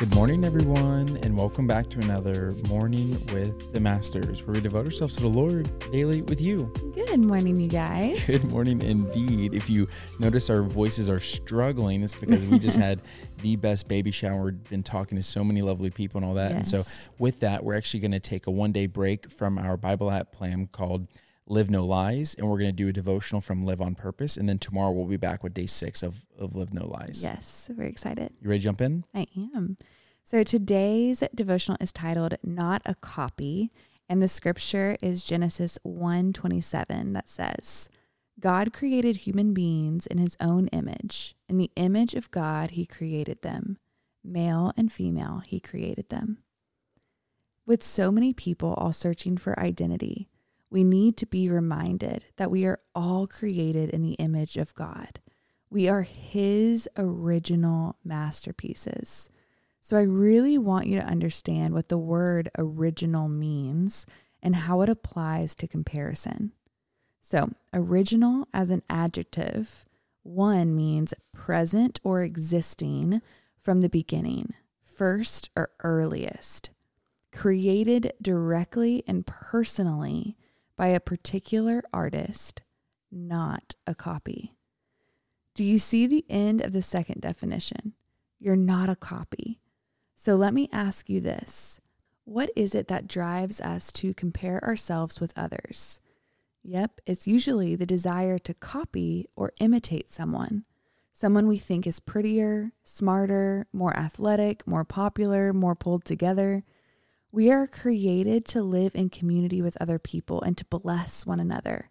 Good morning, everyone, and welcome back to another Morning with the Masters, where we devote ourselves to the Lord daily with you. Good morning, you guys. Good morning, indeed. If you notice our voices are struggling, it's because we just had the best baby shower, been talking to so many lovely people and all that. And so, with that, we're actually going to take a one day break from our Bible app plan called Live No Lies, and we're going to do a devotional from Live on Purpose. And then tomorrow we'll be back with day six of, of Live No Lies. Yes, we're excited. You ready to jump in? I am. So today's devotional is titled Not a Copy, and the scripture is Genesis 1:27 that says, God created human beings in his own image. In the image of God he created them. Male and female he created them. With so many people all searching for identity, we need to be reminded that we are all created in the image of God. We are His original masterpieces. So I really want you to understand what the word original means and how it applies to comparison. So, original as an adjective, one means present or existing from the beginning, first or earliest, created directly and personally by a particular artist, not a copy. Do you see the end of the second definition? You're not a copy. So let me ask you this What is it that drives us to compare ourselves with others? Yep, it's usually the desire to copy or imitate someone. Someone we think is prettier, smarter, more athletic, more popular, more pulled together. We are created to live in community with other people and to bless one another.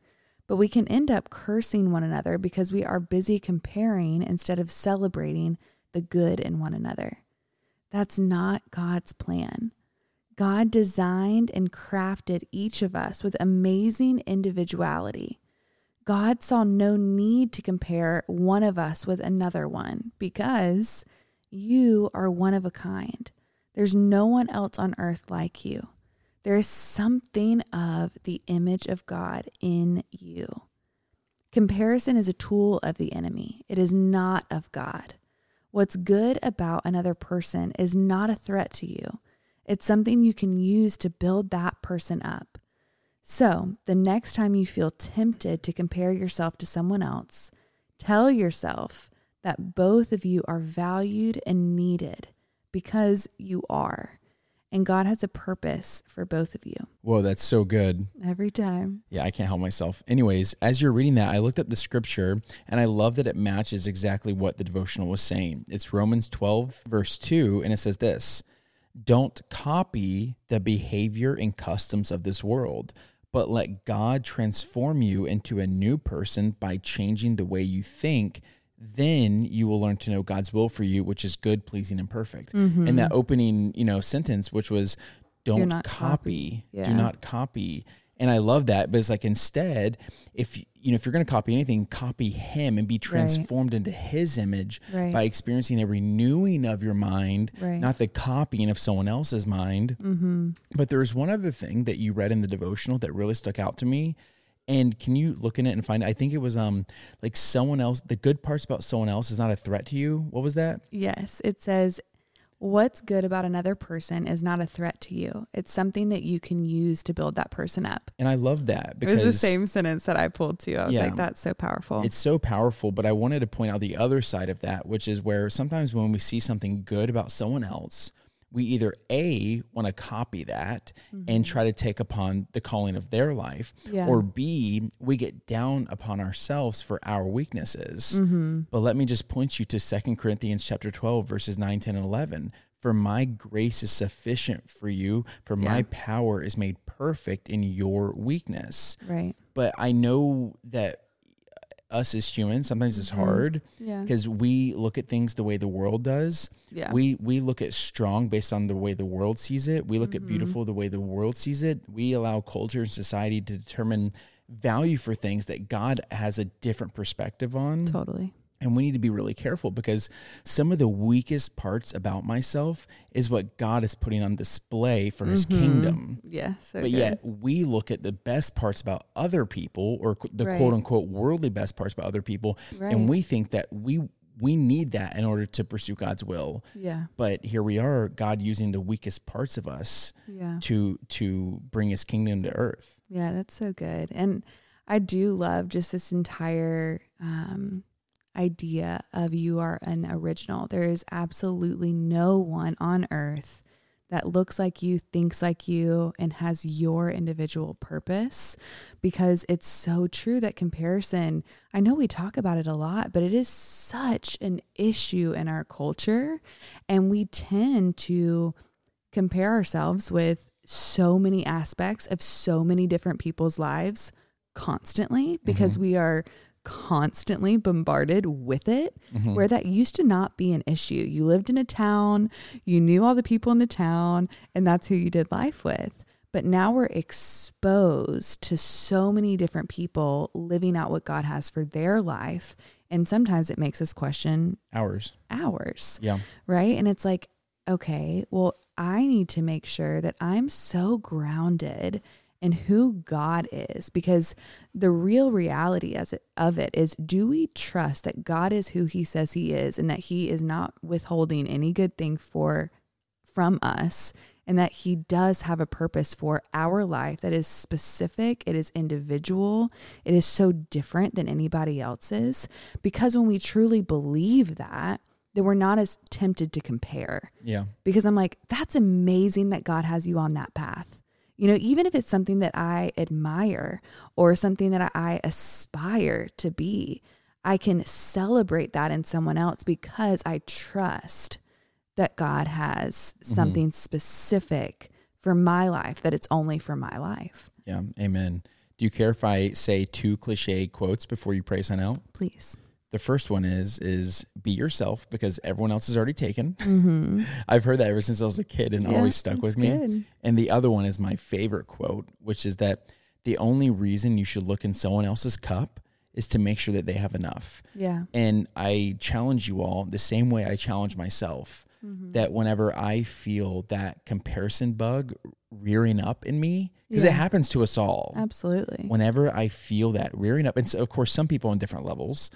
But we can end up cursing one another because we are busy comparing instead of celebrating the good in one another. That's not God's plan. God designed and crafted each of us with amazing individuality. God saw no need to compare one of us with another one because you are one of a kind. There's no one else on earth like you. There is something of the image of God in you. Comparison is a tool of the enemy, it is not of God. What's good about another person is not a threat to you. It's something you can use to build that person up. So, the next time you feel tempted to compare yourself to someone else, tell yourself that both of you are valued and needed because you are. And God has a purpose for both of you Whoa, that's so good. every time. Yeah, I can't help myself. Anyways, as you're reading that, I looked up the scripture and I love that it matches exactly what the devotional was saying. It's Romans 12, verse 2, and it says this Don't copy the behavior and customs of this world, but let God transform you into a new person by changing the way you think. Then you will learn to know God's will for you, which is good, pleasing, and perfect. And that opening, you know, sentence, which was, "Don't not copy, copy." Yeah. do not copy." And I love that, but it's like instead, if you know, if you're going to copy anything, copy Him and be transformed into His image Right. by experiencing a renewing of your mind, Right. not the copying of someone else's mind. Mm-hmm. But there's one other thing that you read in the devotional that really stuck out to me. And can you look in it and find? I think it was um like someone else. The good parts about someone else is not a threat to you. What was that? Yes, it says, What's good about another person is not a threat to you. It's something that you can use to build that person up. And I love that because It was the same sentence that I pulled too. I was Yeah. like, that's so powerful. It's so powerful, but I wanted to point out the other side of that, which is where sometimes when we see something good about someone else, we either A, want to copy that and try to take upon the calling of their life, Yeah. or B, we get down upon ourselves for our weaknesses. Mm-hmm. But let me just point you to 2 Corinthians chapter 12, verses 9, 10, and 11. For my grace is sufficient for you, for my power is made perfect in your weakness right. but I know that us as humans sometimes it's Mhm. hard Yeah. because we look at things the way the world does. Yeah. We we look at strong based on the way the world sees it. We look at Mhm. beautiful the way the world sees it. We allow culture and society to determine value for things that God has a different perspective on. totally. And we need to be really careful because some of the weakest parts about myself is what God is putting on display for his Mhm. kingdom. Yeah. So But good. yet we look at the best parts about other people or the Right. quote unquote worldly best parts about other people right. and we think that we we need that in order to pursue God's will. Yeah. But here we are, God using the weakest parts of us Yeah. to to bring his kingdom to earth. Yeah, that's so good. And I do love just this entire um, idea of you are an original. There is absolutely no one on earth that looks like you, thinks like you, and has your individual purpose because it's so true that comparison, I know we talk about it a lot, but it is such an issue in our culture. And we tend to compare ourselves with so many aspects of so many different people's lives constantly because mm-hmm. we are constantly bombarded with it Mm-hmm. where that used to not be an issue. You lived in a town, you knew all the people in the town, and that's who you did life with. But now we're exposed to so many different people living out what God has for their life. And sometimes it makes us question Ours. ours Yeah. right? And it's like, okay, well, I need to make sure that I'm so grounded in who God is because the real reality as it, of it is do we trust that God is who he says he is and that he is not withholding any good thing for from us and that he does have a purpose for our life that is specific, it is individual, it is so different than anybody else's because when we truly believe that, then we're not as tempted to compare Yeah. because I'm like, that's amazing that God has you on that path. You know, even if it's something that I admire or something that I aspire to be, I can celebrate that in someone else because I trust that God has mm-hmm. something specific for my life, that it's only for my life. Yeah. Amen. Do you care if I say two cliche quotes before you pray sign out? Please. The first one is is be yourself because everyone else is already taken. Mm-hmm. I've heard that ever since I was a kid and always stuck with me. And the other one is my favorite quote, which is that the only reason you should look in someone else's cup is to make sure that they have enough. Yeah. And I challenge you all the same way I challenge myself Mm-hmm. that whenever I feel that comparison bug rearing up in me, because Yeah. it happens to us all. Absolutely. Whenever I feel that rearing up, and so of course, some people on different levels,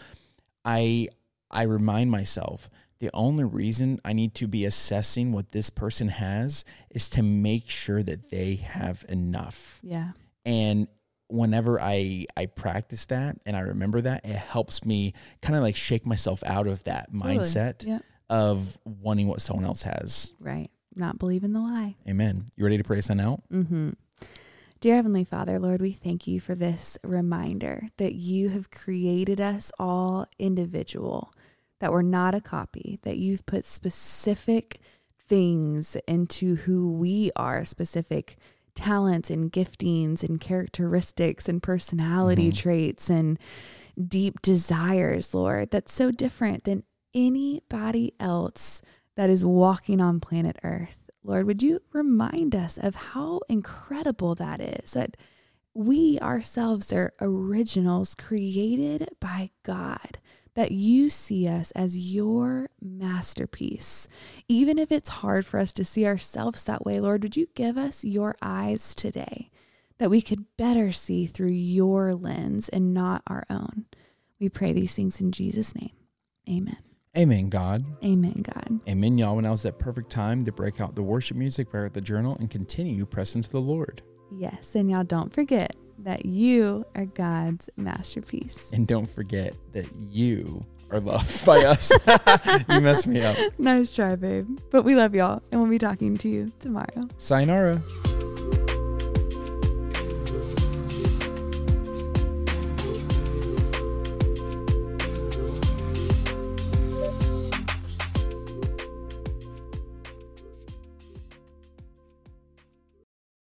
I I remind myself the only reason I need to be assessing what this person has is to make sure that they have enough. yeah. And whenever I I practice that and I remember that, it helps me kind of like shake myself out of that Totally. mindset Yeah. of wanting what someone else has. Right. Not believe in the lie. Amen. You ready to pray sign out? Mm-hmm. Dear Heavenly Father, Lord, we thank you for this reminder that you have created us all individual, that we're not a copy, that you've put specific things into who we are, specific talents and giftings and characteristics and personality Mhm. traits and deep desires, Lord, that's so different than anybody else that is walking on planet Earth. Lord, would you remind us of how incredible that is? That we ourselves are originals created by God, that you see us as your masterpiece. Even if it's hard for us to see ourselves that way, Lord, would you give us your eyes today that we could better see through your lens and not our own? We pray these things in Jesus' name. Amen. Amen, God. Amen, God. Amen, y'all. When I was that perfect time to break out the worship music, break out the journal, and continue pressing to the Lord. Yes, and y'all don't forget that you are God's masterpiece. And don't forget that you are loved by us. you messed me up. nice try, babe. But we love y'all, and we'll be talking to you tomorrow. Sayonara.